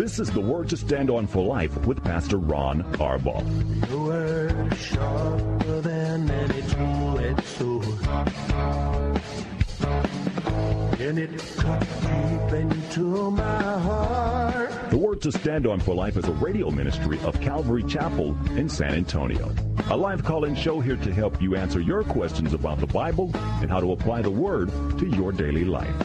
This is the Word to Stand On for Life with Pastor Ron Arbaugh. Word sharper than any two-edged sword. And it cut deep into my heart. The Word to Stand On for Life is a radio ministry of Calvary Chapel in San Antonio. A live call-in show here to help you answer your questions about the Bible and how to apply the Word to your daily life.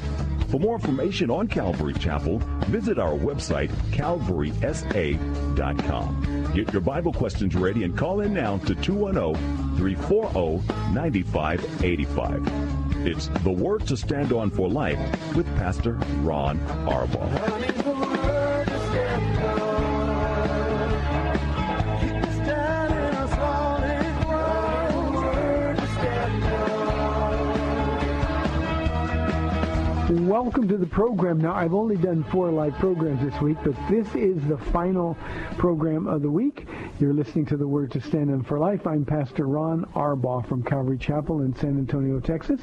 For more information on Calvary Chapel, visit our website, calvarysa.com. Get your Bible questions ready and call in now to 210-340-9585. It's The Word to Stand On for Life with Pastor Ron Arbaugh. Welcome to the program. Now, I've only done four live programs this week, but this is the final program of the week. You're listening to the Word to Stand On for Life. I'm Pastor Ron Arbaugh from Calvary Chapel in San Antonio, Texas,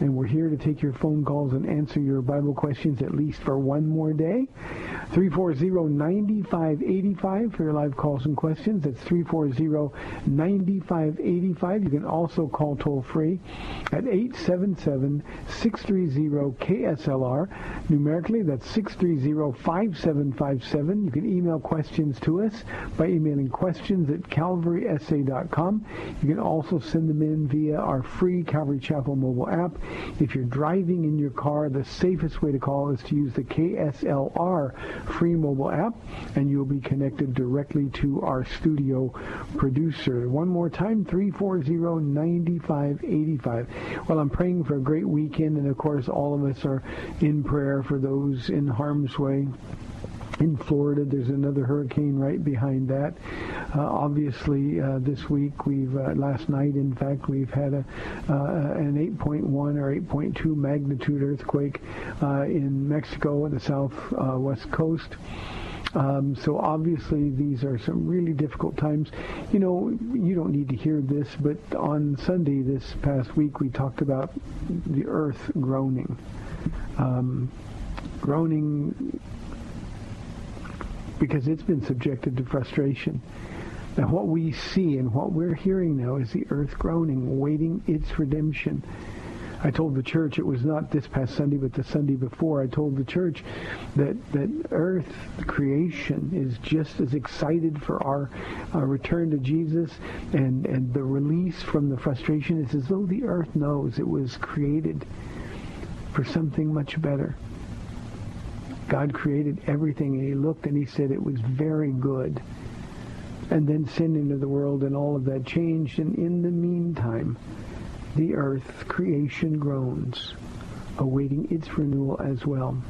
and we're here to take your phone calls and answer your Bible questions at least for one more day. 340-9585 for your live calls and questions. That's 340-9585. You can also call toll free at 877-630-KSLR. Numerically, that's 630-5757. You can email questions to us by emailing questions at calvarysa.com. You can also send them in via our free Calvary Chapel mobile app. If you're driving in your car, the safest way to call is to use the KSLR free mobile app, and you'll be connected directly to our studio producer. One more time, 340-9585. Well, I'm praying for a great weekend, and of course, all of us are in prayer for those in harm's way in Florida. There's another hurricane right behind that. Uh, obviously, uh, this week we've uh, last night, in fact, we've had a uh, an 8.1 or 8.2 magnitude earthquake uh, in Mexico on the southwest uh, coast. Um, so obviously these are some really difficult times. You know, you don't need to hear this, but on Sunday this past week we talked about the earth groaning. Um, groaning because it's been subjected to frustration. Now what we see and what we're hearing now is the earth groaning, waiting its redemption. I told the church it was not this past Sunday, but the Sunday before. I told the church that that Earth creation is just as excited for our, our return to Jesus and and the release from the frustration. It's as though the Earth knows it was created for something much better. God created everything, and He looked and He said it was very good. And then sin into the world, and all of that changed. And in the meantime, the earth, creation groans, awaiting its renewal as well.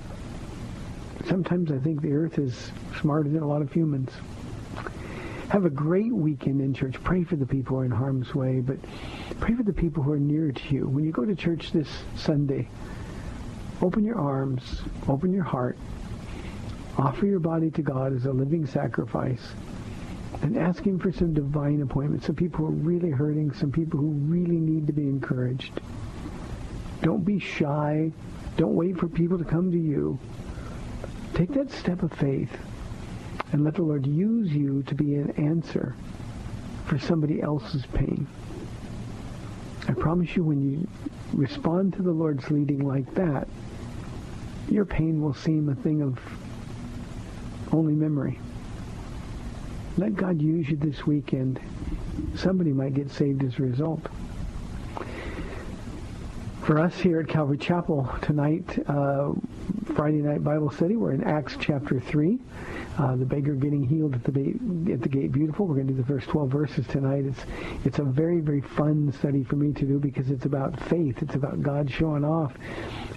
Sometimes I think the earth is smarter than a lot of humans. Have a great weekend in church. Pray for the people who are in harm's way, but pray for the people who are near to you. When you go to church this Sunday, open your arms, open your heart, offer your body to God as a living sacrifice, and ask him for some divine appointments, some people who are really hurting, some people who really need to be encouraged. Don't be shy. Don't wait for people to come to you. Take that step of faith and let the Lord use you to be an answer for somebody else's pain. I promise you when you respond to the Lord's leading like that, your pain will seem a thing of only memory. Let God use you this weekend. Somebody might get saved as a result. For us here at Calvary Chapel tonight, uh, Friday night Bible study, we're in Acts chapter 3. Uh, the beggar getting healed at the, ba- at the gate beautiful. We're going to do the first 12 verses tonight. It's, it's a very, very fun study for me to do because it's about faith. It's about God showing off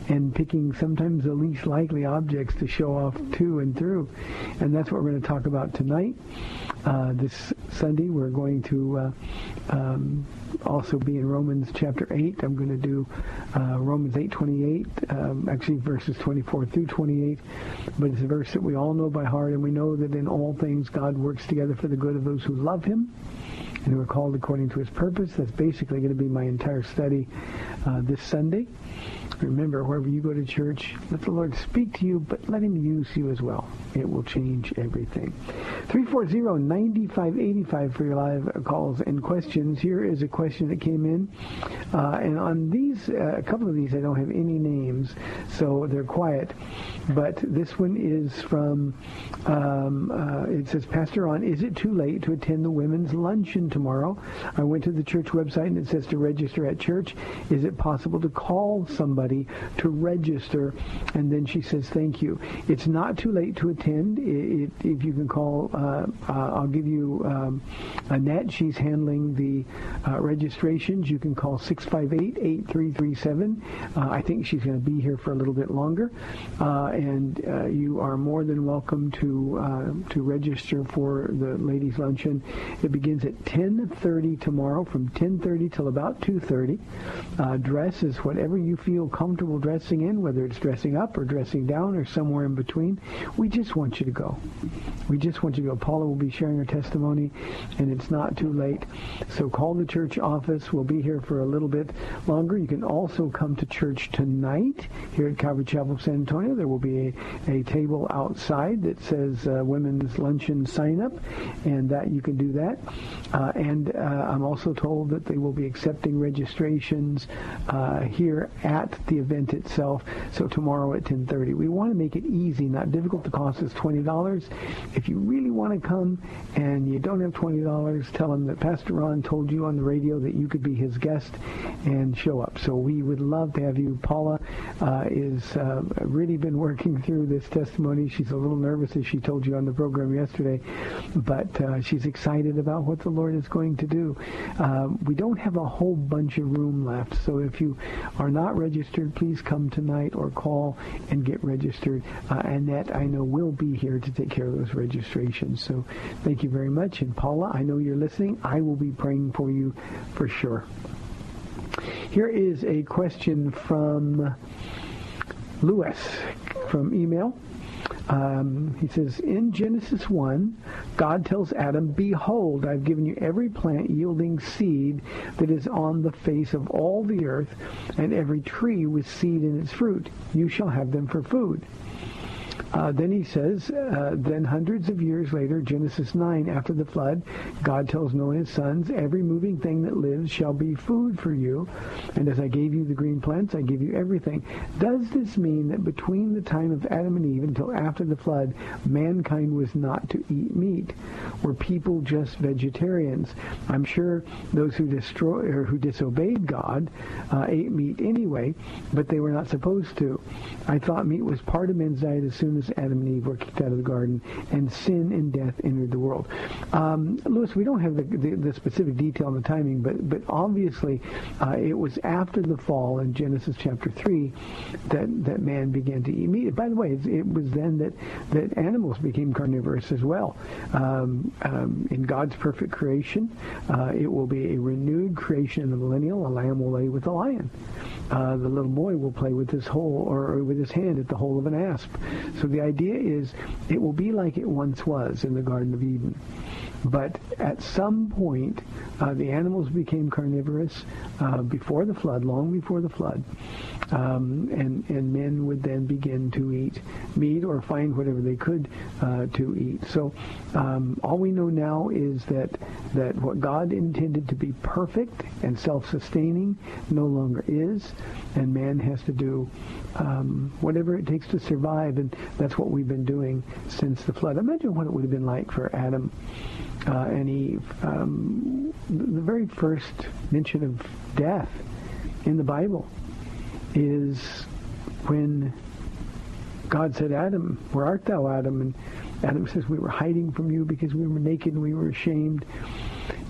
and picking sometimes the least likely objects to show off to and through. And that's what we're going to talk about tonight. Uh, this Sunday, we're going to uh, um, also be in Romans chapter 8. I'm going to do uh, Romans 8:28, um, actually verses 24 through 28. But it's a verse that we all know by heart, and we know that in all things God works together for the good of those who love Him and who are called according to His purpose. That's basically going to be my entire study uh, this Sunday. Remember, wherever you go to church, let the Lord speak to you, but let him use you as well. It will change everything. 340-9585 for your live calls and questions. Here is a question that came in. Uh, and on these, uh, a couple of these, I don't have any names, so they're quiet. But this one is from, um, uh, it says, Pastor Ron, is it too late to attend the women's luncheon tomorrow? I went to the church website and it says to register at church. Is it possible to call somebody to register. And then she says, thank you. It's not too late to attend. It, it, if you can call, uh, uh, I'll give you um, Annette. She's handling the uh, registrations. You can call 658-8337. Uh, I think she's going to be here for a little bit longer. Uh, and uh, you are more than welcome to to register for the ladies' luncheon. It begins at 10.30 tomorrow from 10.30 till about 2.30. dress is whatever you feel comfortable dressing in, whether it's dressing up or dressing down or somewhere in between, we just want you to go. We just want you to go. Paula will be sharing her testimony, and it's not too late. So call the church office. We'll be here for a little bit longer. You can also come to church tonight here at Calvary Chapel, San Antonio. There will be a, a table outside that says uh, Women's Luncheon Sign Up, and that you can do that. Uh, and uh, I'm also told that they will be accepting registrations uh, here at the event itself. So tomorrow at 10:30, we want to make it easy, not difficult. The cost is $20. If you really want to come and you don't have $20, tell him that Pastor Ron told you on the radio that you could be his guest and show up. So we would love to have you. Paula uh, is uh, really been working through this testimony. She's a little nervous, as she told you on the program yesterday, but uh, she's excited about what the Lord is going to do. Uh, we don't have a whole bunch of room left, so if you are not registered please come tonight or call and get registered. Uh, Annette, I know, will be here to take care of those registrations. So thank you very much. And Paula, I know you're listening. I will be praying for you for sure. Here is a question from Lewis from email. Um, he says, in Genesis 1, God tells Adam, Behold, I've given you every plant yielding seed that is on the face of all the earth, and every tree with seed in its fruit. You shall have them for food. Uh, then he says, uh, then hundreds of years later, Genesis 9, after the flood, God tells Noah and his sons, every moving thing that lives shall be food for you. And as I gave you the green plants, I give you everything. Does this mean that between the time of Adam and Eve until after the flood, mankind was not to eat meat? Were people just vegetarians? I'm sure those who destroy or who disobeyed God uh, ate meat anyway, but they were not supposed to. I thought meat was part of men's diet as soon as Adam and Eve were kicked out of the garden, and sin and death entered the world. Um, Lewis, we don't have the, the, the, specific detail on the timing, but but obviously uh, it was after the fall in Genesis chapter three that that man began to eat meat. By the way, it was then that that animals became carnivorous as well. Um, um, in God's perfect creation, uh, it will be a renewed creation in the millennial. A lamb will lay with a lion. Uh, the little boy will play with his hole or with his hand at the hole of an asp. So the idea is it will be like it once was in the Garden of Eden. But at some point, uh, the animals became carnivorous uh, before the flood, long before the flood, um, and and men would then begin to eat meat or find whatever they could uh, to eat. So um, all we know now is that that what God intended to be perfect and self-sustaining no longer is, and man has to do um, whatever it takes to survive, and that's what we've been doing since the flood. Imagine what it would have been like for Adam uh, and Eve. Um, the very first mention of death in the Bible is when God said, Adam, where art thou, Adam? And Adam says, we were hiding from you because we were naked and we were ashamed.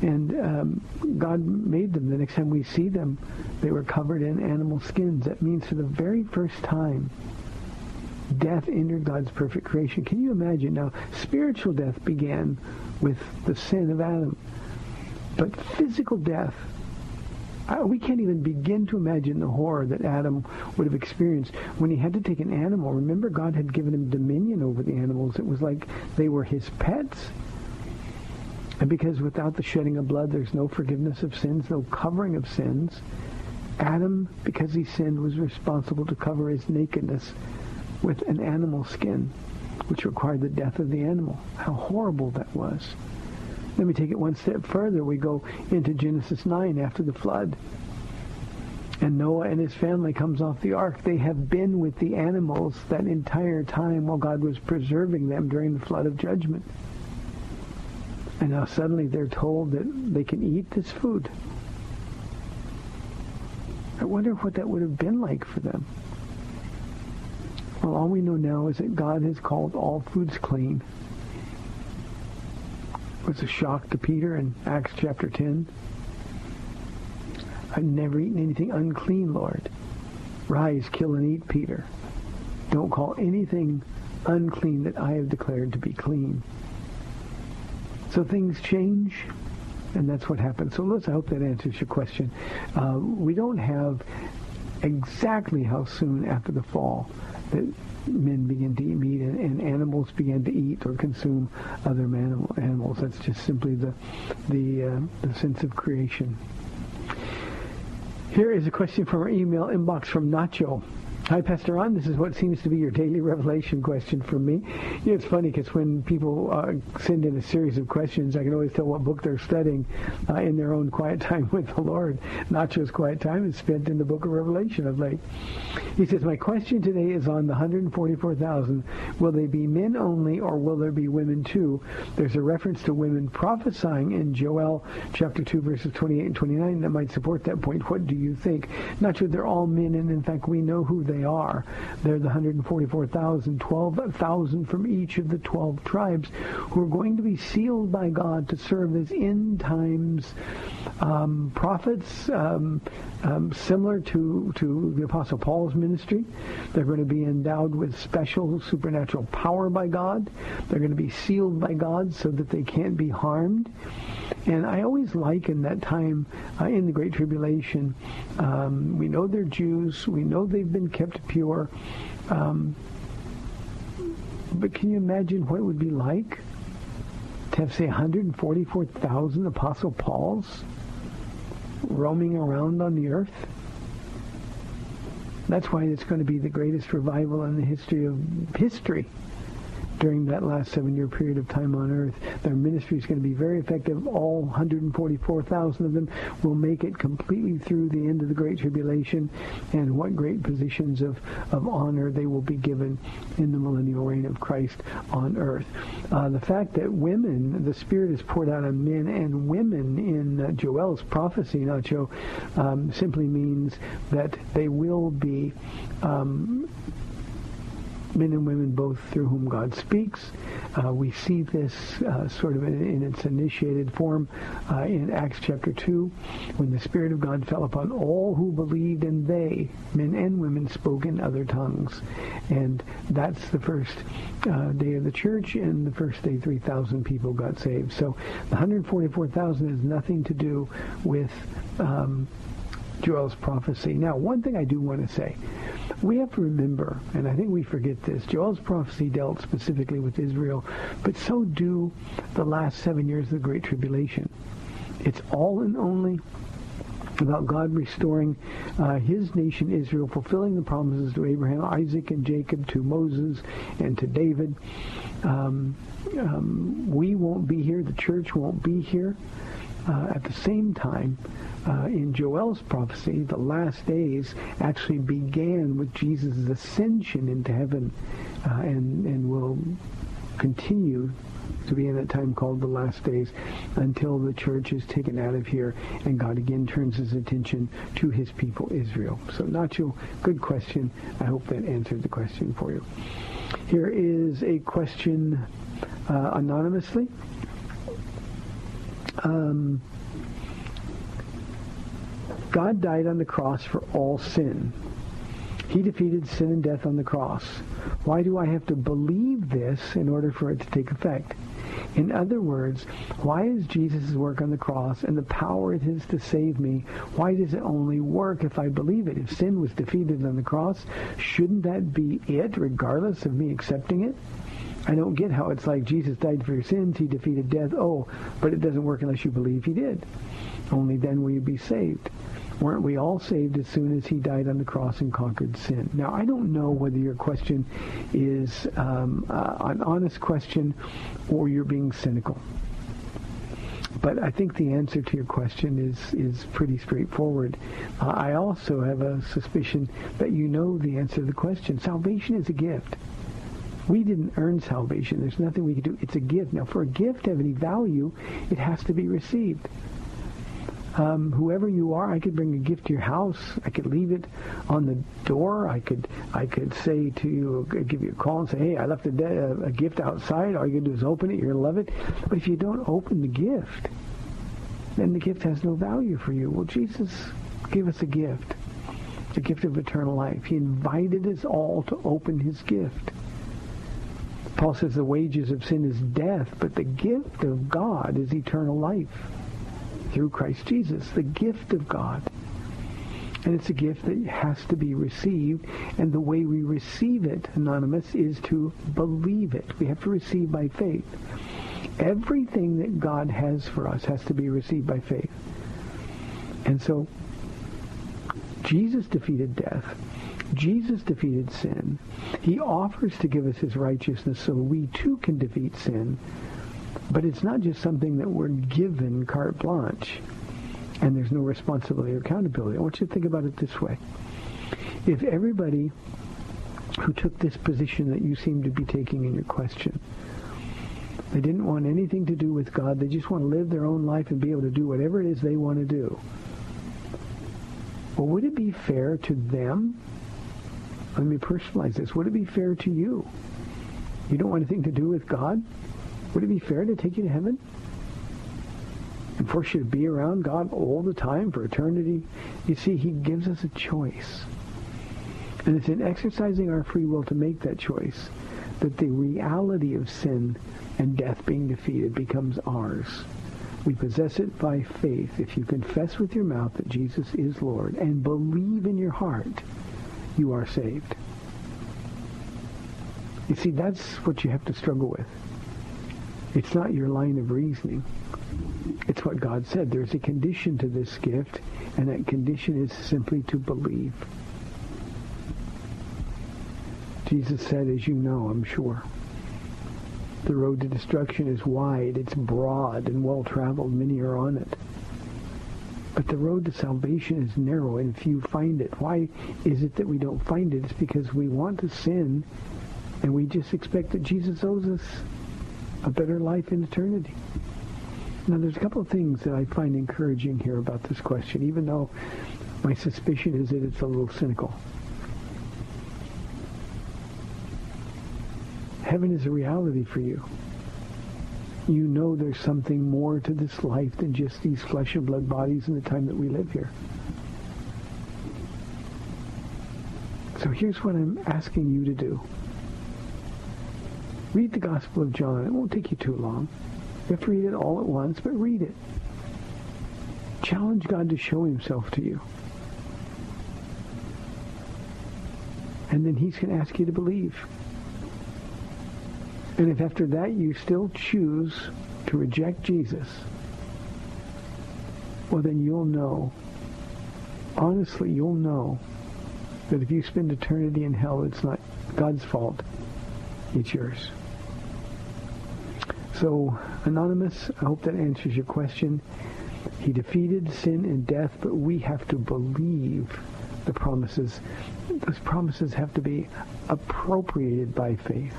And um, God made them. The next time we see them, they were covered in animal skins. That means for the very first time, death entered God's perfect creation. Can you imagine? Now, spiritual death began with the sin of Adam. But physical death, uh, we can't even begin to imagine the horror that Adam would have experienced when he had to take an animal. Remember, God had given him dominion over the animals. It was like they were his pets. And because without the shedding of blood, there's no forgiveness of sins, no covering of sins, Adam, because he sinned, was responsible to cover his nakedness with an animal skin, which required the death of the animal. How horrible that was. Let me take it one step further. We go into Genesis 9 after the flood. And Noah and his family comes off the ark. They have been with the animals that entire time while God was preserving them during the flood of judgment. And now suddenly they're told that they can eat this food. I wonder what that would have been like for them. Well, all we know now is that God has called all foods clean. It was a shock to Peter in Acts chapter 10. I've never eaten anything unclean, Lord. Rise, kill, and eat, Peter. Don't call anything unclean that I have declared to be clean. So things change, and that's what happens. So let's, I hope that answers your question. Uh, we don't have exactly how soon after the fall that men begin to eat meat and, and animals begin to eat or consume other animal, animals. That's just simply the, the, uh, the sense of creation. Here is a question from our email inbox from Nacho. Hi, Pastor Ron. This is what seems to be your daily revelation question from me. You know, it's funny because when people uh, send in a series of questions, I can always tell what book they're studying uh, in their own quiet time with the Lord. Nacho's quiet time is spent in the book of Revelation of late. He says, my question today is on the 144,000. Will they be men only or will there be women too? There's a reference to women prophesying in Joel chapter 2 verses 28 and 29 that might support that point. What do you think? Not Nacho, they're all men and in fact we know who they are. They're the 144,000, 12,000 from each of the 12 tribes who are going to be sealed by God to serve as end times um, prophets, um, um, similar to, to the Apostle Paul's ministry. They're going to be endowed with special supernatural power by God. They're going to be sealed by God so that they can't be harmed. And I always liken that time uh, in the Great Tribulation. Um, we know they're Jews. We know they've been kept pure. Um, but can you imagine what it would be like to have, say, 144,000 Apostle Pauls roaming around on the earth? That's why it's going to be the greatest revival in the history of history during that last seven-year period of time on earth. Their ministry is going to be very effective. All 144,000 of them will make it completely through the end of the Great Tribulation, and what great positions of, of honor they will be given in the millennial reign of Christ on earth. Uh, the fact that women, the Spirit is poured out on men and women in uh, Joel's prophecy, Nacho, um, simply means that they will be um, men and women both through whom God speaks. Uh, we see this uh, sort of in, in, its initiated form uh, in Acts chapter 2 when the Spirit of God fell upon all who believed and they, men and women, spoke in other tongues. And that's the first uh, day of the church and the first day 3,000 people got saved. So the 144,000 has nothing to do with um, Joel's prophecy. Now, one thing I do want to say we have to remember, and I think we forget this, Joel's prophecy dealt specifically with Israel, but so do the last seven years of the Great Tribulation. It's all and only about God restoring uh, his nation Israel, fulfilling the promises to Abraham, Isaac, and Jacob, to Moses, and to David. Um, um, we won't be here. The church won't be here. Uh, at the same time, uh, in Joel's prophecy, the last days actually began with Jesus' ascension into heaven uh, and, and will continue to be in that time called the last days until the church is taken out of here and God again turns his attention to his people Israel. So Nacho, good question. I hope that answered the question for you. Here is a question uh, anonymously. um, God died on the cross for all sin. He defeated sin and death on the cross. Why do I have to believe this in order for it to take effect? In other words, why is Jesus' work on the cross and the power it is to save me, why does it only work if I believe it? If sin was defeated on the cross, shouldn't that be it, regardless of me accepting it? I don't get how it's like Jesus died for your sins, he defeated death. Oh, but it doesn't work unless you believe he did. Only then will you be saved. Weren't we all saved as soon as he died on the cross and conquered sin? Now, I don't know whether your question is um, uh, an honest question or you're being cynical. But I think the answer to your question is, is pretty straightforward. Uh, I also have a suspicion that you know the answer to the question. Salvation is a gift. We didn't earn salvation. There's nothing we can do. It's a gift. Now, for a gift to have any value, it has to be received. Um, whoever you are, I could bring a gift to your house. I could leave it on the door. I could I could say to you, give you a call and say, hey, I left a, de- a gift outside. All you can do is open it. You're gonna love it. But if you don't open the gift, then the gift has no value for you. Well, Jesus gave us a gift, the gift of eternal life. He invited us all to open his gift. Paul says the wages of sin is death, but the gift of God is eternal life through Christ Jesus, the gift of God. And it's a gift that has to be received. And the way we receive it, Anonymous, is to believe it. We have to receive by faith. Everything that God has for us has to be received by faith. And so Jesus defeated death. Jesus defeated sin. He offers to give us his righteousness so we too can defeat sin. But it's not just something that we're given carte blanche and there's no responsibility or accountability. I want you to think about it this way. If everybody who took this position that you seem to be taking in your question, they didn't want anything to do with God, they just want to live their own life and be able to do whatever it is they want to do. Well, would it be fair to them? Let me personalize this. Would it be fair to you? You don't want anything to do with God? Would it be fair to take you to heaven? And force you to be around God all the time for eternity? You see, he gives us a choice. And it's in exercising our free will to make that choice that the reality of sin and death being defeated becomes ours. We possess it by faith. If you confess with your mouth that Jesus is Lord and believe in your heart, you are saved. You see, that's what you have to struggle with. It's not your line of reasoning. It's what God said. There's a condition to this gift, and that condition is simply to believe. Jesus said, as you know, I'm sure, the road to destruction is wide, it's broad and well-traveled. Many are on it. But the road to salvation is narrow, and few find it. Why is it that we don't find it? It's because we want to sin, and we just expect that Jesus owes us a better life in eternity. Now, there's a couple of things that I find encouraging here about this question, even though my suspicion is that it's a little cynical. Heaven is a reality for you. You know there's something more to this life than just these flesh and blood bodies and the time that we live here. So here's what I'm asking you to do. Read the Gospel of John. It won't take you too long. You have to read it all at once, but read it. Challenge God to show himself to you. And then he's going to ask you to believe. And if after that you still choose to reject Jesus, well then you'll know, honestly you'll know that if you spend eternity in hell, it's not God's fault. It's yours. So, Anonymous, I hope that answers your question. He defeated sin and death, but we have to believe the promises. Those promises have to be appropriated by faith.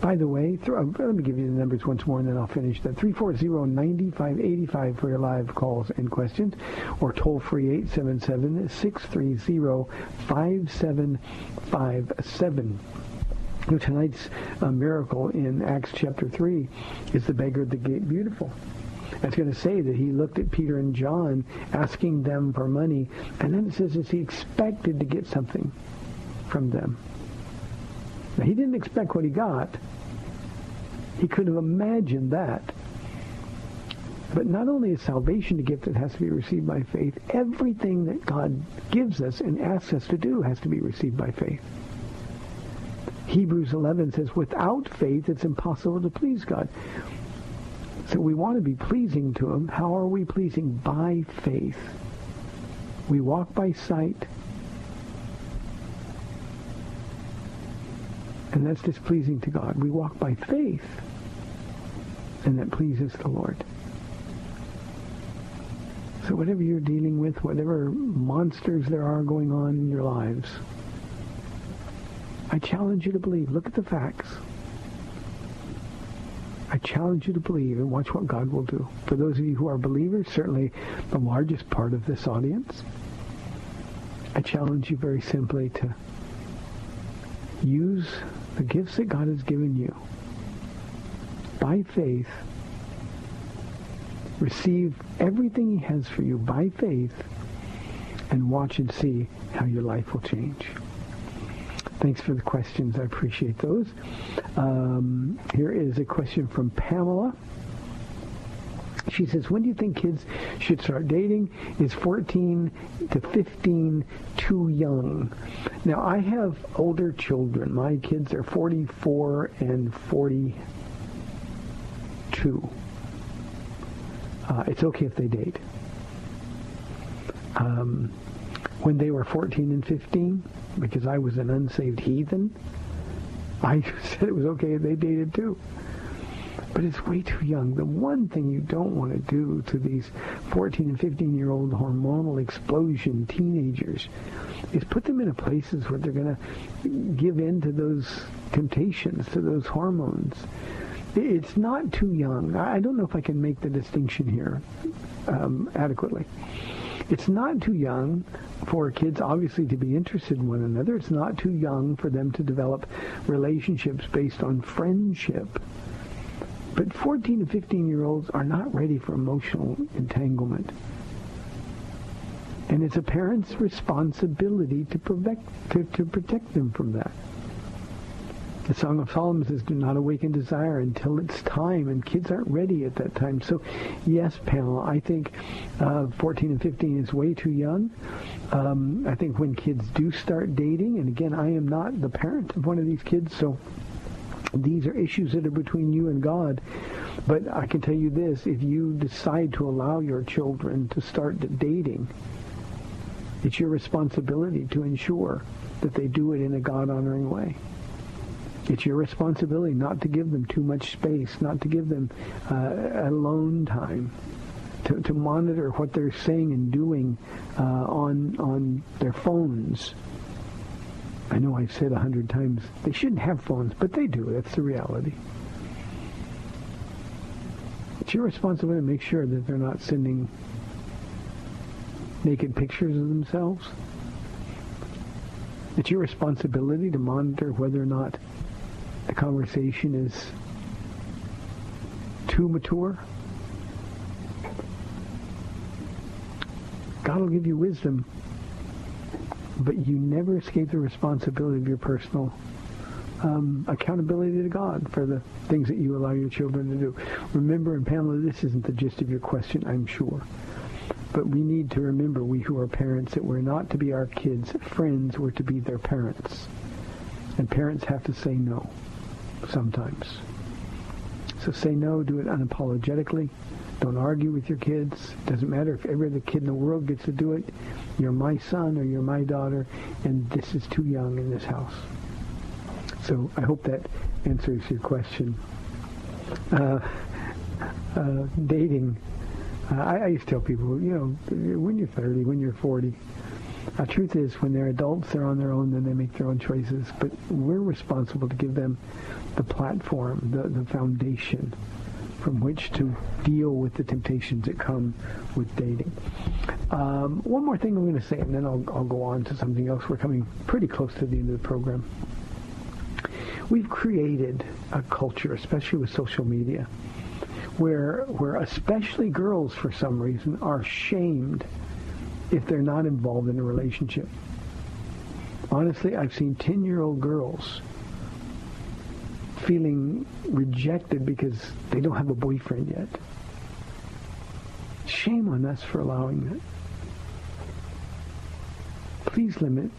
By the way, th- uh, let me give you the numbers once more, and then I'll finish that. 340-9585 for your live calls and questions, or toll-free 877-630-5757. You know, tonight's uh, miracle in Acts chapter 3 is the beggar at the gate beautiful. That's going to say that he looked at Peter and John asking them for money, and then it says that he expected to get something from them. Now, he didn't expect what he got. He couldn't have imagined that. But not only is salvation a gift that has to be received by faith, everything that God gives us and asks us to do has to be received by faith. Hebrews 11 says, without faith, it's impossible to please God. So we want to be pleasing to him. How are we pleasing? By faith. We walk by sight. And that's displeasing to God. We walk by faith. And that pleases the Lord. So whatever you're dealing with, whatever monsters there are going on in your lives, I challenge you to believe. Look at the facts. I challenge you to believe and watch what God will do. For those of you who are believers, certainly the largest part of this audience, I challenge you very simply to use the gifts that God has given you by faith receive everything he has for you by faith and watch and see how your life will change. Thanks for the questions. I appreciate those. Um, here is a question from Pamela. She says, when do you think kids should start dating? Is 14 to 15 too young? Now, I have older children. My kids are 44 and 42. Uh, it's okay if they date. Um, when they were 14 and 15, because I was an unsaved heathen, I said it was okay they dated too. But it's way too young. The one thing you don't want to do to these 14 and 15 year old hormonal explosion teenagers is put them in places where they're going to give in to those temptations, to those hormones. It's not too young. I don't know if I can make the distinction here um, adequately. It's not too young for kids obviously to be interested in one another. It's not too young for them to develop relationships based on friendship. But 14 and 15 year olds are not ready for emotional entanglement. And it's a parent's responsibility to, protect, to, to protect them from that. The Song of Solomon says, do not awaken desire until it's time, and kids aren't ready at that time. So, yes, Pamela, I think uh, 14 and 15 is way too young. Um, I think when kids do start dating, and again, I am not the parent of one of these kids, so these are issues that are between you and God. But I can tell you this, if you decide to allow your children to start dating, it's your responsibility to ensure that they do it in a God-honoring way. It's your responsibility not to give them too much space, not to give them uh, alone time, to, to monitor what they're saying and doing uh, on on their phones. I know I've said a hundred times they shouldn't have phones, but they do. That's the reality. It's your responsibility to make sure that they're not sending naked pictures of themselves. It's your responsibility to monitor whether or not the conversation is too mature. God will give you wisdom, but you never escape the responsibility of your personal um, accountability to God for the things that you allow your children to do. Remember, and Pamela, this isn't the gist of your question, I'm sure. But we need to remember, we who are parents, that we're not to be our kids' friends, we're to be their parents. And parents have to say no sometimes. So say no, do it unapologetically. Don't argue with your kids. Doesn't matter if every other kid in the world gets to do it. You're my son or you're my daughter, and this is too young in this house. So I hope that answers your question. Uh, uh, dating. Uh, I, I, used to tell people, you know, when you're 30, when you're 40, the truth is, when they're adults, they're on their own, then they make their own choices. But we're responsible to give them the platform, the, the foundation from which to deal with the temptations that come with dating. Um, one more thing I'm going to say, and then I'll, I'll go on to something else. We're coming pretty close to the end of the program. We've created a culture, especially with social media, where where especially girls for some reason are shamed if they're not involved in a relationship. Honestly, I've seen 10-year-old girls feeling rejected because they don't have a boyfriend yet. Shame on us for allowing that. Please limit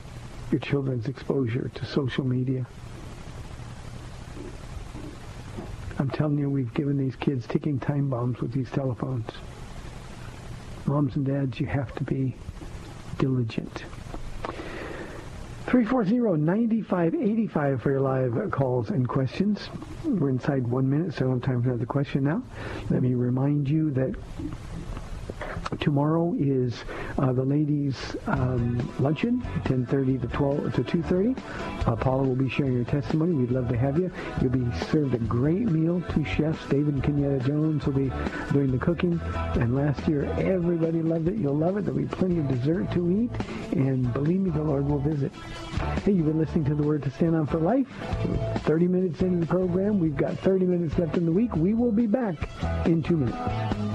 your children's exposure to social media. I'm telling you, we've given these kids ticking time bombs with these telephones. Moms and dads, you have to be diligent. 340-9585 for your live calls and questions. We're inside one minute, so I have time for another question now. Let me remind you that Tomorrow is uh, the ladies' um, luncheon, 10:30 to 12 to 2:30. Uh, Paula will be sharing your testimony. We'd love to have you. You'll be served a great meal. Two chefs, David and Kenyatta Jones, will be doing the cooking. And last year, everybody loved it. You'll love it. There'll be plenty of dessert to eat, and believe me, the Lord will visit. Hey, you've been listening to the Word to Stand On for Life. 30 minutes into the program. We've got 30 minutes left in the week. We will be back in two minutes.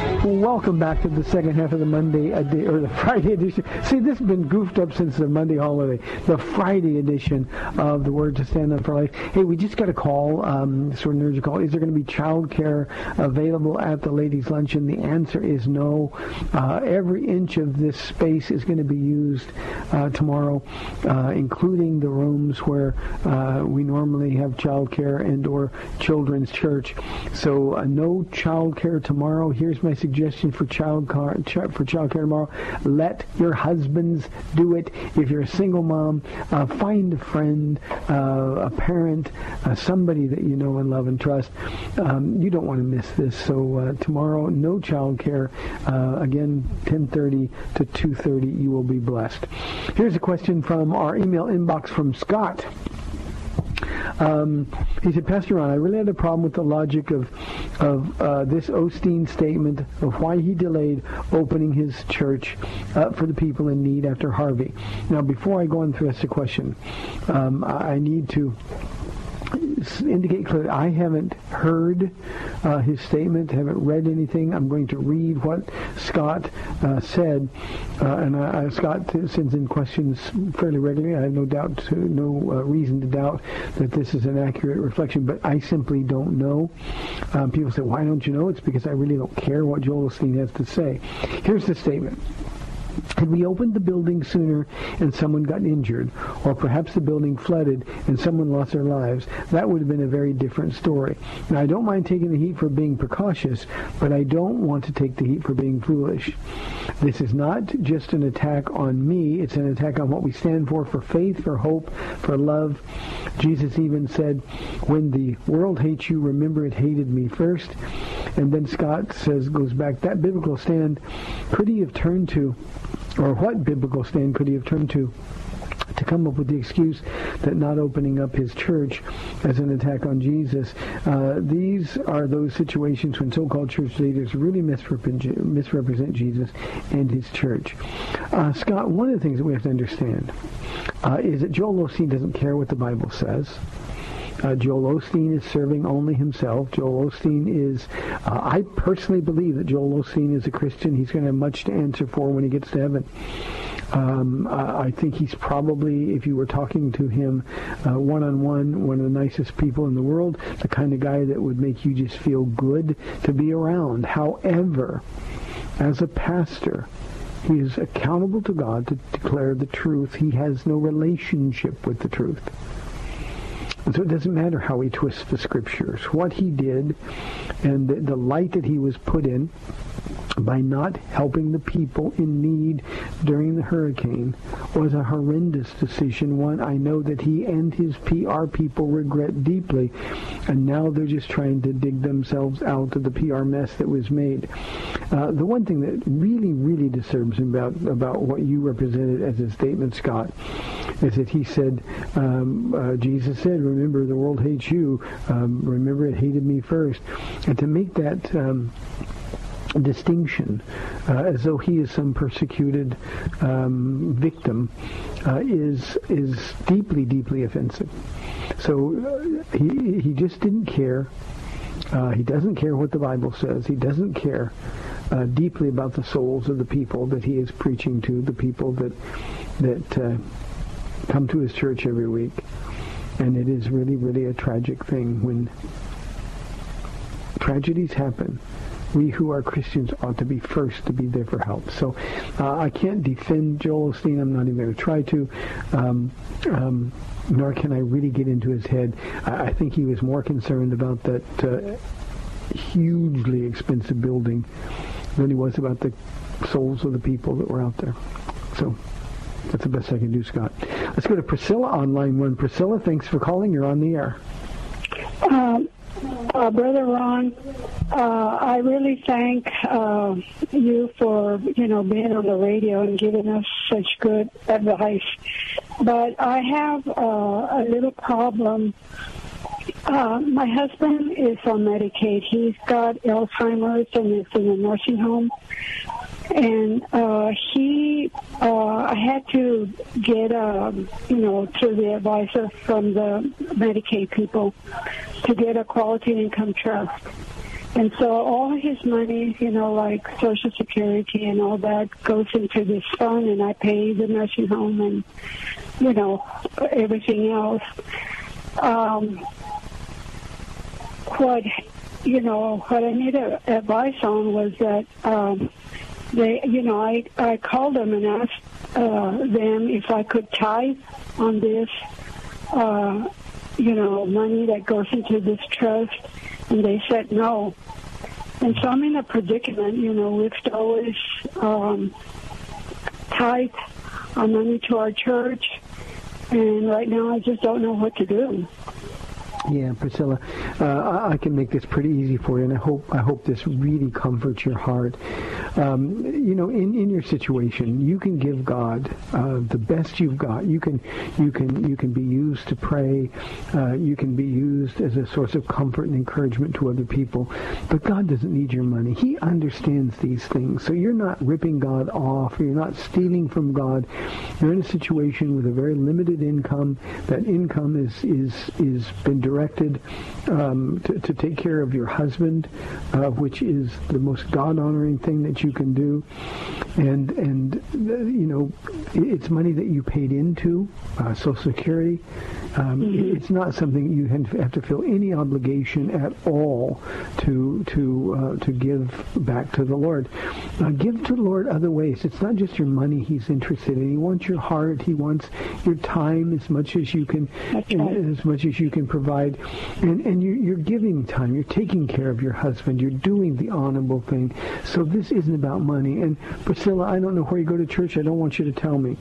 Welcome back to the second half of the Monday edi- or the Friday edition. See, this has been goofed up since the Monday holiday. The Friday edition of the Word to Stand Up for Life. Hey, we just got a call, um, sort of urgent call. Is there going to be childcare available at the ladies' luncheon? The answer is no. Uh, every inch of this space is going to be used uh, tomorrow, uh, including the rooms where uh, we normally have childcare and/or children's church. So, uh, no childcare tomorrow. Here's my suggestion for child for childcare tomorrow. Let your husbands do it. If you're a single mom, uh, find a friend, uh, a parent, uh, somebody that you know and love and trust. Um, you don't want to miss this. So uh, tomorrow, no childcare. Uh, again, 10:30 to 2:30. You will be blessed. Here's a question from our email inbox from Scott. Um, he said, Pastor Ron, I really had a problem with the logic of of uh, this Osteen statement of why he delayed opening his church uh, for the people in need after Harvey. Now, before I go on to ask the question, um, I I need to indicate clearly I haven't heard uh, his statement, haven't read anything. I'm going to read what Scott uh, said, uh, and I, I, Scott sends in questions fairly regularly. I have no doubt, to, no uh, reason to doubt that this is an accurate reflection, but I simply don't know. Um, people say, "Why don't you know?" It's because I really don't care what Joel Osteen has to say. Here's the statement. Had we opened the building sooner and someone got injured, or perhaps the building flooded and someone lost their lives, that would have been a very different story. Now, I don't mind taking the heat for being precautious, but I don't want to take the heat for being foolish. This is not just an attack on me, it's an attack on what we stand for, for faith, for hope, for love. Jesus even said, when the world hates you, remember it hated me first. And then Scott says, goes back, that biblical stand could he have turned to or what biblical stand could he have turned to to come up with the excuse that not opening up his church as an attack on Jesus. Uh, these are those situations when so-called church leaders really misrepresent, misrepresent Jesus and his church. Uh, Scott, one of the things that we have to understand uh, is that Joel Osteen doesn't care what the Bible says. Uh, Joel Osteen is serving only himself. Joel Osteen is, uh, I personally believe that Joel Osteen is a Christian. He's going to have much to answer for when he gets to heaven. Um, I, think he's probably, if you were talking to him uh, one-on-one, one of the nicest people in the world, the kind of guy that would make you just feel good to be around. However, as a pastor, he is accountable to God to declare the truth. He has no relationship with the truth. And so it doesn't matter how he twists the scriptures. What he did and the, the light that he was put in by not helping the people in need during the hurricane was a horrendous decision, one I know that he and his PR people regret deeply. And now they're just trying to dig themselves out of the PR mess that was made. Uh, the one thing that really, really disturbs me about, about what you represented as a statement, Scott, is that he said, um, uh, Jesus said, remember the world hates you. Um, remember it hated me first. And to make that... Um, distinction uh, as though he is some persecuted um, victim uh, is is deeply deeply offensive so uh, he he just didn't care uh, he doesn't care what the Bible says he doesn't care uh, deeply about the souls of the people that he is preaching to the people that that uh, come to his church every week and it is really really a tragic thing when tragedies happen we who are Christians ought to be first to be there for help. So uh, I can't defend Joel Osteen. I'm not even going to try to. Um, um, nor can I really get into his head. I, I think he was more concerned about that uh, hugely expensive building than he was about the souls of the people that were out there. So that's the best I can do, Scott. Let's go to Priscilla on line one. Priscilla, thanks for calling. You're on the air. Um, uh, Brother Ron, uh, I really thank uh, you for you know being on the radio and giving us such good advice. But I have uh, a little problem. Uh, my husband is on Medicaid. He's got Alzheimer's and is in a nursing home and uh, he, uh, I had to get, um, you know, through the advisor from the Medicaid people to get a quality income trust. And so all his money, you know, like Social Security and all that goes into this fund and I pay the nursing home and, you know, everything else. Um, what, you know, what I needed advice on was that, um, they, you know, I, I called them and asked uh, them if I could tithe on this, uh, you know, money that goes into this trust, and they said no. And so I'm in a predicament, you know, we've always um, tithe our money to our church, and right now I just don't know what to do. Yeah, Priscilla, uh, I, can make this pretty easy for you, and I hope I hope this really comforts your heart. Um, you know, in, in your situation, you can give God uh, the best you've got. You can you can you can be used to pray. Uh, you can be used as a source of comfort and encouragement to other people. But God doesn't need your money. He understands these things. So you're not ripping God off. or You're not stealing from God. You're in a situation with a very limited income. That income is is is been directed um, to, to, take care of your husband, uh, which is the most God-honoring thing that you can do. And, and you know, it's money that you paid into uh, Social Security. Um, mm-hmm. It's not something you have to feel any obligation at all to to uh, to give back to the Lord. Uh, give to the Lord other ways. It's not just your money He's interested in. He wants your heart. He wants your time as much as you can, right. as much as you can provide. And and you, you're giving time. You're taking care of your husband. You're doing the honorable thing. So this isn't about money. And Priscilla, I don't know where you go to church. I don't want you to tell me.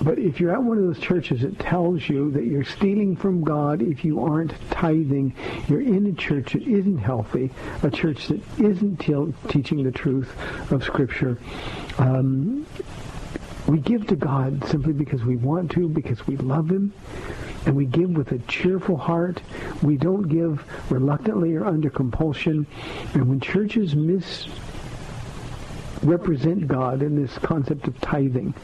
But if you're at one of those churches that tells you that you're stealing from God if you aren't tithing. You're in a church that isn't healthy, a church that isn't te- teaching the truth of Scripture. Um, we give to God simply because we want to, because we love Him, and we give with a cheerful heart. We don't give reluctantly or under compulsion. And when churches misrepresent God in this concept of tithing,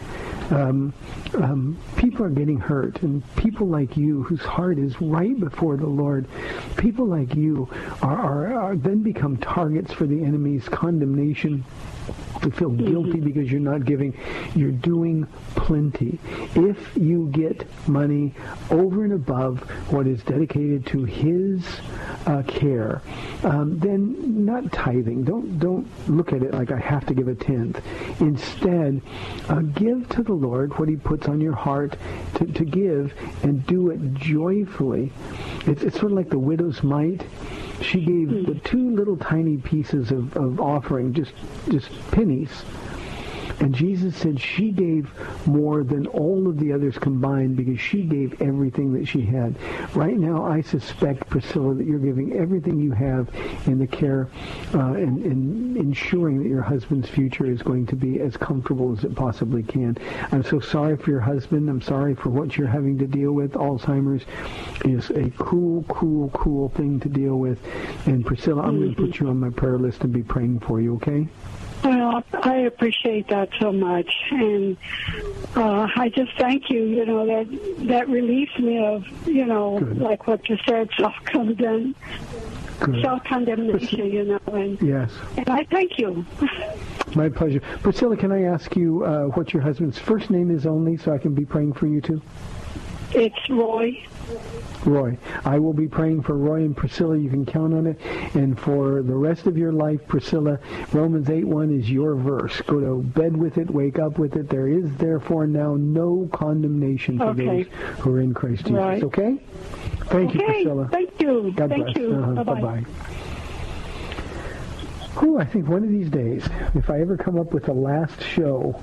um, um, people are getting hurt, and people like you, whose heart is right before the Lord, people like you are, are, are then become targets for the enemy's condemnation to feel guilty because you're not giving. You're doing plenty. If you get money over and above what is dedicated to His uh, care, um, then not tithing. Don't don't look at it like I have to give a tenth. Instead, uh, give to the Lord what He puts on your heart to, to give, and do it joyfully. It's, it's sort of like the widow's mite She gave the two little tiny pieces of, of offering, just just pennies. And Jesus said she gave more than all of the others combined because she gave everything that she had. Right now, I suspect, Priscilla, that you're giving everything you have in the care uh, and, and ensuring that your husband's future is going to be as comfortable as it possibly can. I'm so sorry for your husband. I'm sorry for what you're having to deal with. Alzheimer's is a cruel, cruel, cruel thing to deal with. And Priscilla, I'm going to put you on my prayer list and be praying for you, okay? Well, I appreciate that so much, and uh, I just thank you. You know that that relieves me of you know Good. like what you said, self condemn, self condemnation. You know, and Yes. and I thank you. My pleasure. Priscilla, can I ask you uh, what your husband's first name is only so I can be praying for you too? It's Roy. Roy. I will be praying for Roy and Priscilla. You can count on it. And for the rest of your life, Priscilla, Romans 8.1 is your verse. Go to bed with it, wake up with it. There is therefore now no condemnation for Okay. those who are in Christ Jesus. Right. Okay? Thank you, Priscilla. thank you. God thank bless. you. Uh-huh. Bye-bye. Bye-bye. Whew, I think one of these days, if I ever come up with a last show,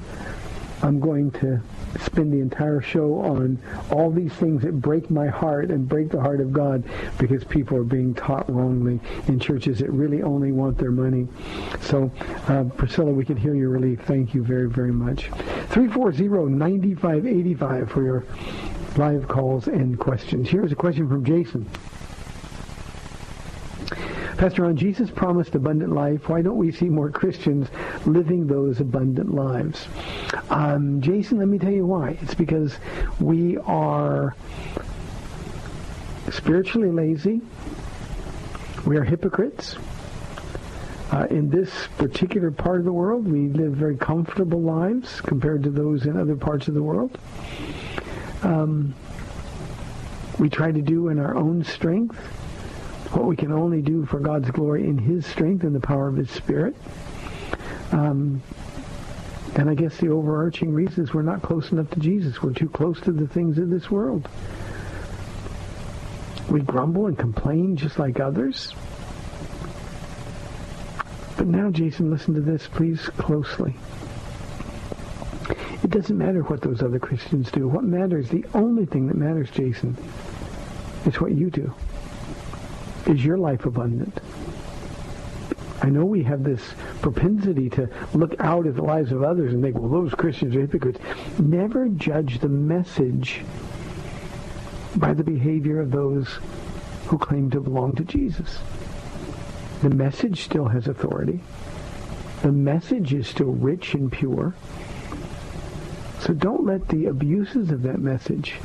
I'm going to spend the entire show on all these things that break my heart and break the heart of God because people are being taught wrongly in churches that really only want their money. So, uh, Priscilla, we can hear your relief. Thank you very, very much. 340-9585 for your live calls and questions. Here's a question from Jason. Pastor Ron, Jesus promised abundant life. Why don't we see more Christians living those abundant lives? Um, Jason, let me tell you why. It's because we are spiritually lazy. We are hypocrites. Uh, in this particular part of the world, we live very comfortable lives compared to those in other parts of the world. Um, we try to do in our own strength what we can only do for God's glory in His strength and the power of His Spirit. Um, and I guess the overarching reason is we're not close enough to Jesus. We're too close to the things of this world. We grumble and complain just like others. But now, Jason, listen to this, please, closely. It doesn't matter what those other Christians do. What matters, the only thing that matters, Jason, is what you do. Is your life abundant? I know we have this propensity to look out at the lives of others and think, well, those Christians are hypocrites. Never judge the message by the behavior of those who claim to belong to Jesus. The message still has authority. The message is still rich and pure. So don't let the abuses of that message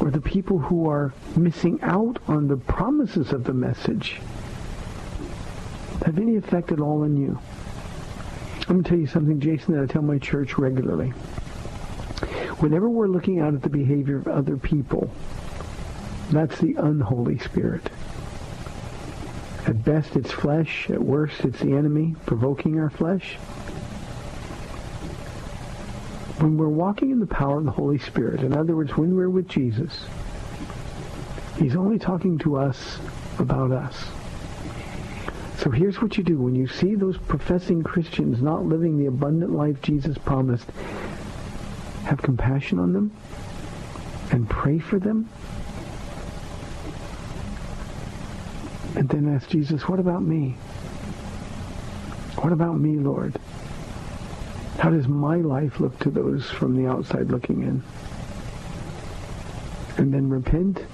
or the people who are missing out on the promises of the message have any effect at all on you. I'm going to tell you something, Jason, that I tell my church regularly. Whenever we're looking out at the behavior of other people, that's the unholy spirit. At best, it's flesh. At worst, it's the enemy provoking our flesh. When we're walking in the power of the Holy Spirit, in other words, when we're with Jesus, He's only talking to us about us. So here's what you do. When you see those professing Christians not living the abundant life Jesus promised, have compassion on them and pray for them. And then ask Jesus, what about me? What about me, Lord? How does my life look to those from the outside looking in? And then repent,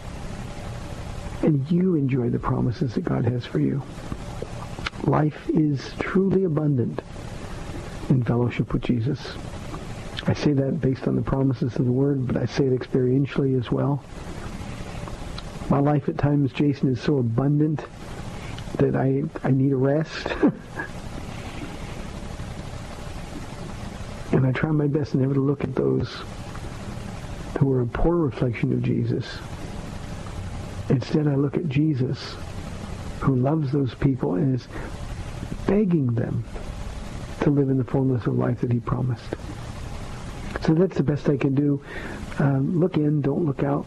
and you enjoy the promises that God has for you. Life is truly abundant in fellowship with Jesus. I say that based on the promises of the Word, but I say it experientially as well. My life at times, Jason, is so abundant that I, I need a rest. I try my best never to look at those who are a poor reflection of Jesus. Instead, I look at Jesus, who loves those people and is begging them to live in the fullness of life that he promised. So that's the best I can do. Um, look in, don't look out.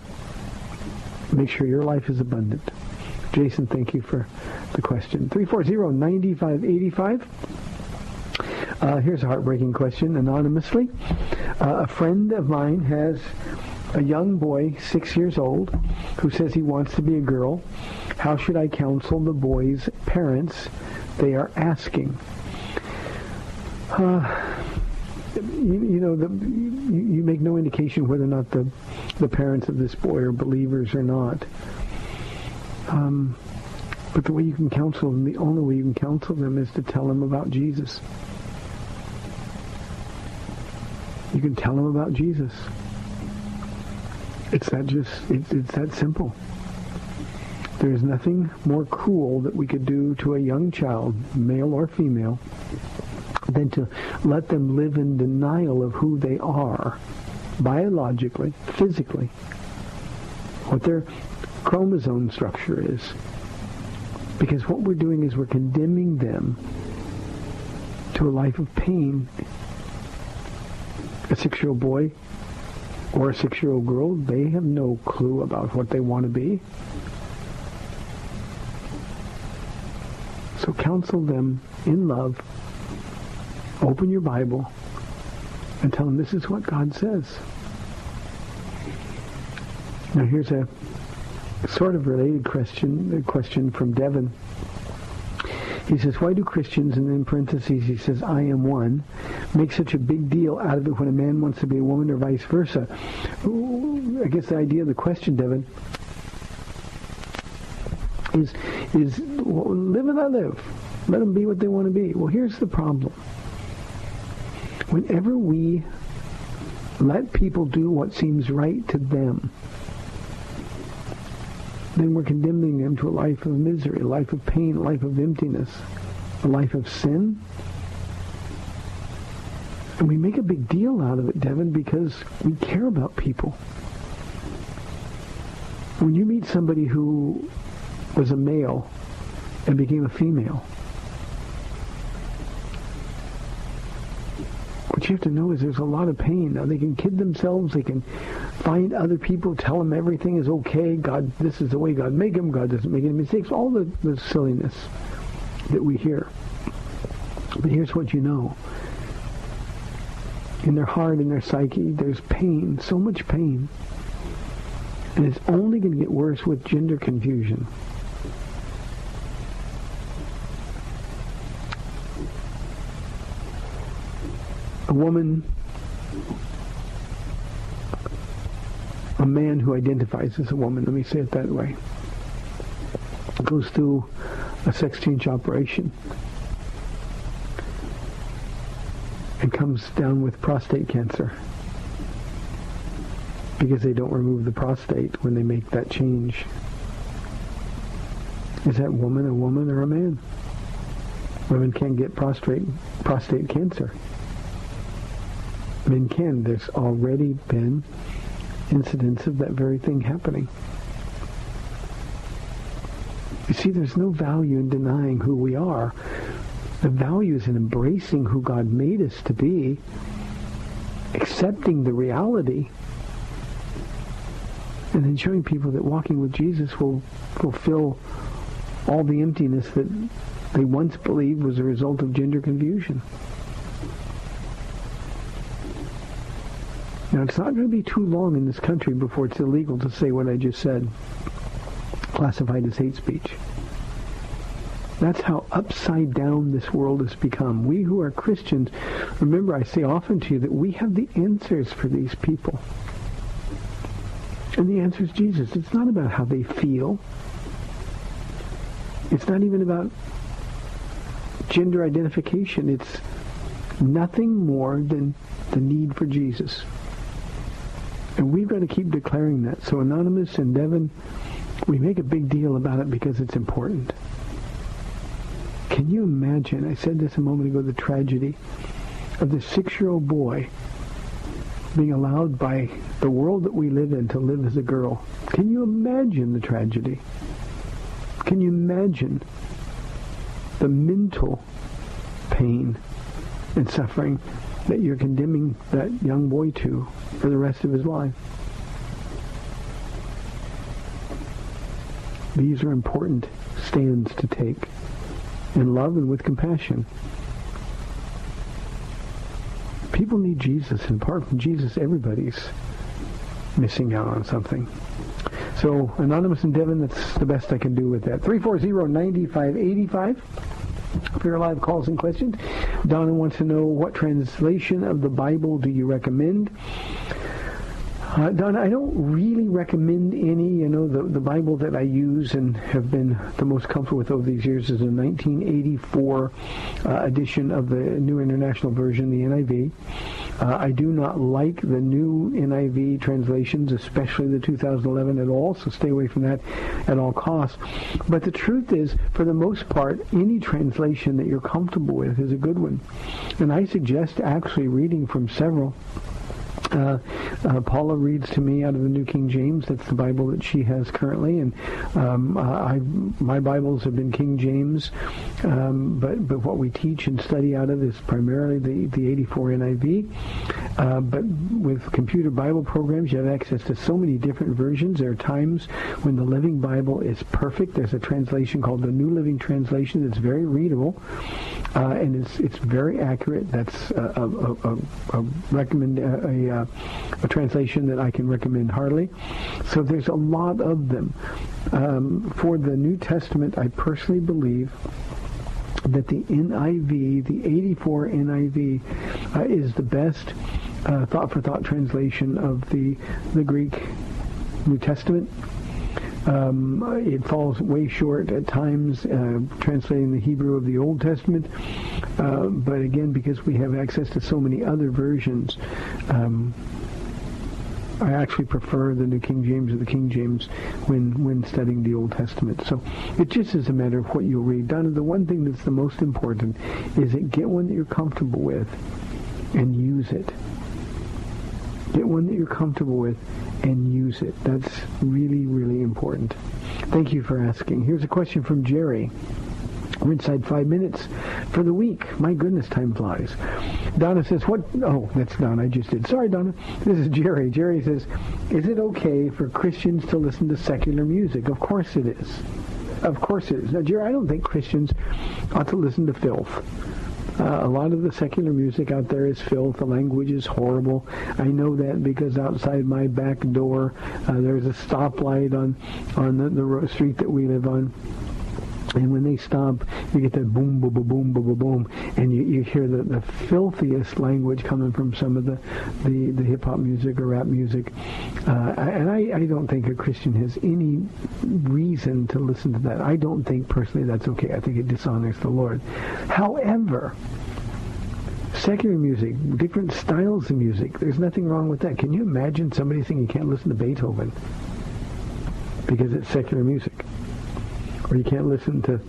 Make sure your life is abundant. Jason, thank you for the question. 340-9585. Uh, here's a heartbreaking question, anonymously. Uh, a friend of mine has a young boy, six years old, who says he wants to be a girl. How should I counsel the boy's parents? They are asking. Uh, you, you, know, the, you, you, make no indication whether or not the, the parents of this boy are believers or not. Um, but the way you can counsel them, the only way you can counsel them is to tell them about Jesus. You can tell them about Jesus. It's that just, it's, it's that simple. There's nothing more cruel that we could do to a young child, male or female, than to let them live in denial of who they are, biologically, physically, what their chromosome structure is. Because what we're doing is we're condemning them to a life of pain. A six-year-old boy or a six-year-old girl, they have no clue about what they want to be. So counsel them in love. Open your Bible and tell them this is what God says. Now here's a sort of related question, a question from Devin. He says, why do Christians, and in parentheses he says, I am one, make such a big deal out of it when a man wants to be a woman or vice versa? I guess the idea of the question, Devin, is, is live and I live. Let them be what they want to be. Well, here's the problem. Whenever we let people do what seems right to them, then we're condemning them to a life of misery, a life of pain, a life of emptiness, a life of sin. And we make a big deal out of it, Devin, because we care about people. When you meet somebody who was a male and became a female, you have to know is there's a lot of pain. Now, they can kid themselves. They can find other people, tell them everything is okay. God, this is the way God made them. God doesn't make any mistakes. All the, the silliness that we hear. But here's what you know. In their heart, in their psyche, there's pain, so much pain. And it's only going to get worse with gender confusion. Woman a man who identifies as a woman, let me say it that way, goes through a sex change operation and comes down with prostate cancer because they don't remove the prostate when they make that change. Is that woman a woman or a man? Women can't get prostate prostate cancer. Men can. There's already been incidents of that very thing happening. You see, there's no value in denying who we are. The value is in embracing who God made us to be, accepting the reality, and then showing people that walking with Jesus will fulfill all the emptiness that they once believed was a result of gender confusion. Now, it's not going to be too long in this country before it's illegal to say what I just said, classified as hate speech. That's how upside down this world has become. We who are Christians, remember I say often to you that we have the answers for these people. And the answer is Jesus. It's not about how they feel. It's not even about gender identification. It's nothing more than the need for Jesus. And we've got to keep declaring that. So Anonymous and Devin, we make a big deal about it because it's important. Can you imagine, I said this a moment ago, the tragedy of the six-year-old boy being allowed by the world that we live in to live as a girl. Can you imagine the tragedy? Can you imagine the mental pain and suffering that you're condemning that young boy to for the rest of his life. These are important stands to take in love and with compassion. People need Jesus, and apart from Jesus, everybody's missing out on something. So, Anonymous and Devin, that's the best I can do with that. 340-9585 your live calls and questions. Donna wants to know what translation of the Bible do you recommend? Uh, Don, I don't really recommend any. You know, the, the Bible that I use and have been the most comfortable with over these years is a 1984 uh, edition of the New International Version, the NIV. Uh, I do not like the new NIV translations, especially the 2011 at all, so stay away from that at all costs. But the truth is, for the most part, any translation that you're comfortable with is a good one. And I suggest actually reading from several. Uh, uh, Paula reads to me out of the New King James. That's the Bible that she has currently, and um, I, my Bibles have been King James, um, but but what we teach and study out of is primarily the the 84 NIV. Uh, but with computer Bible programs, you have access to so many different versions. There are times when the Living Bible is perfect. There's a translation called the New Living Translation that's very readable, uh, and it's it's very accurate. That's a, a, a, a recommend a, a, a translation that I can recommend heartily. So there's a lot of them. Um, for the New Testament, I personally believe that the NIV, the 84 NIV, uh, is the best uh, thought-for-thought translation of the the Greek New Testament. Um, it falls way short at times, uh, translating the Hebrew of the Old Testament. Uh, but again, because we have access to so many other versions, um, I actually prefer the New King James or the King James when when studying the Old Testament. So it just is a matter of what you'll read. Donna, the one thing that's the most important is that get one that you're comfortable with and use it. Get one that you're comfortable with and use it. That's really, really important. Thank you for asking. Here's a question from Jerry. We're inside five minutes for the week. My goodness, time flies. Donna says, what? Oh, that's Donna. I just did. Sorry, Donna. This is Jerry. Jerry says, is it okay for Christians to listen to secular music? Of course it is. Of course it is. Now, Jerry, I don't think Christians ought to listen to filth. Uh, a lot of the secular music out there is filth. The language is horrible. I know that because outside my back door, uh, there's a stoplight on on the, the street that we live on. And when they stomp, you get that boom, boom, boom, boom, boom, boom, boom, and you, you hear the, the filthiest language coming from some of the, the, the hip-hop music or rap music. Uh, and I, I don't think a Christian has any reason to listen to that. I don't think personally that's okay. I think it dishonors the Lord. However, secular music, different styles of music, there's nothing wrong with that. Can you imagine somebody saying you can't listen to Beethoven because it's secular music? Or you can't listen to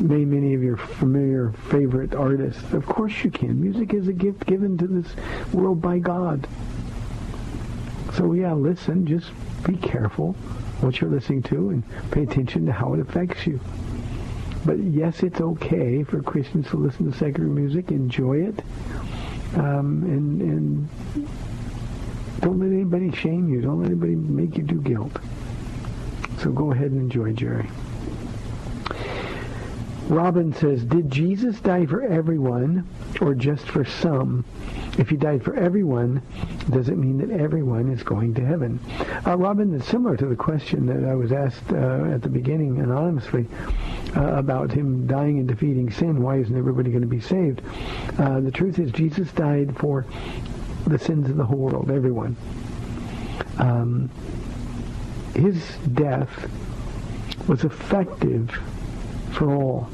name any of your familiar favorite artists. Of course you can. Music is a gift given to this world by God. So yeah, listen, just be careful what you're listening to and pay attention to how it affects you. But yes, it's okay for Christians to listen to secular music, enjoy it, um, and, and don't let anybody shame you. Don't let anybody make you do guilt. So go ahead and enjoy, Jerry. Robin says, did Jesus die for everyone or just for some? If he died for everyone, does it mean that everyone is going to heaven? Uh, Robin, it's similar to the question that I was asked uh, at the beginning anonymously uh, about him dying and defeating sin. Why isn't everybody going to be saved? Uh, the truth is Jesus died for the sins of the whole world, everyone. Um, his death was effective for all.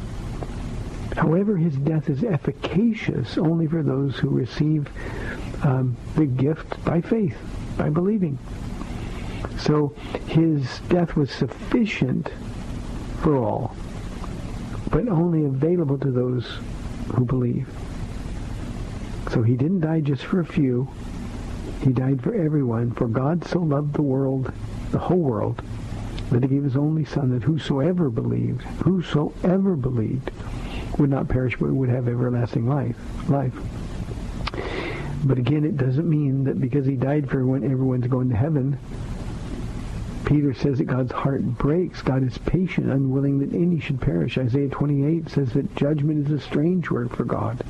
However, his death is efficacious only for those who receive um, the gift by faith, by believing. So his death was sufficient for all, but only available to those who believe. So he didn't die just for a few. He died for everyone. For God so loved the world the whole world, that he gave his only son, that whosoever believed, whosoever believed, would not perish but would have everlasting life. Life. But again, it doesn't mean that because he died for everyone, everyone's going to heaven. Peter says that God's heart breaks. God is patient, unwilling that any should perish. Isaiah 28 says that judgment is a strange word for God.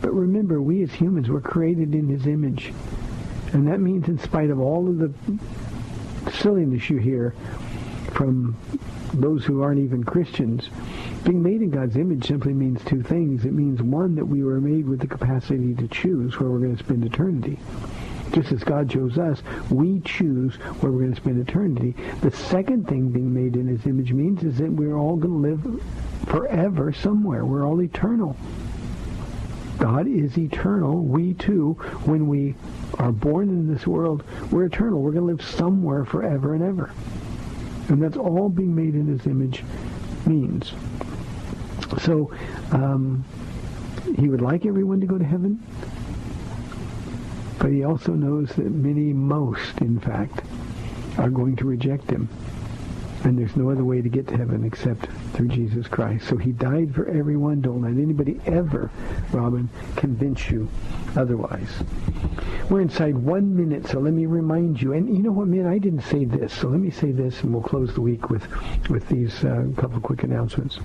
But remember, we as humans were created in his image. And that means in spite of all of the silliness you hear from those who aren't even Christians, being made in God's image simply means two things. It means, one, that we were made with the capacity to choose where we're going to spend eternity. Just as God chose us, we choose where we're going to spend eternity. The second thing being made in his image means is that we're all going to live forever somewhere. We're all eternal. God is eternal. We too, when we are born in this world, we're eternal. We're going to live somewhere forever and ever. And that's all being made in his image means. So um, he would like everyone to go to heaven, but he also knows that many, most in fact, are going to reject him. And there's no other way to get to heaven except through Jesus Christ. So he died for everyone. Don't let anybody ever, Robin, convince you otherwise. We're inside one minute, so let me remind you. And you know what, man, I didn't say this, so let me say this, and we'll close the week with, with these uh, couple quick announcements.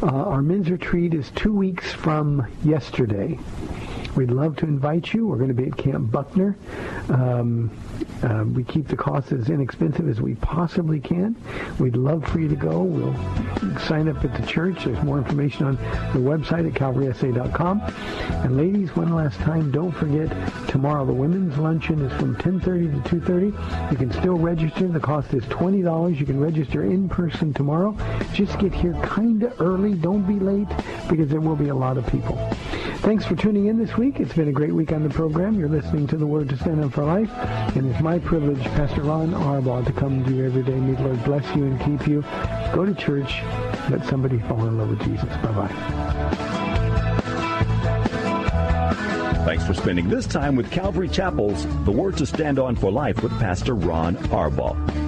Uh, our men's retreat is two weeks from yesterday. We'd love to invite you. We're going to be at Camp Buckner. Um, uh, we keep the cost as inexpensive as we possibly can. We'd love for you to go. We'll sign up at the church. There's more information on the website at calvarysa.com. And ladies, one last time, don't forget tomorrow the women's luncheon is from 10:30 to 2:30. You can still register. The cost is $20. You can register in person tomorrow. Just get here kind of early. Don't be late because there will be a lot of people. Thanks for tuning in this week. It's been a great week on the program. You're listening to the Word to Stand Up for Life, and it's my privilege, Pastor Ron Arbaugh, to come to you every day. May the Lord bless you and keep you. Go to church. Let somebody fall in love with Jesus. Bye-bye. Thanks for spending this time with Calvary Chapel's The Word to Stand On for Life with Pastor Ron Arbaugh.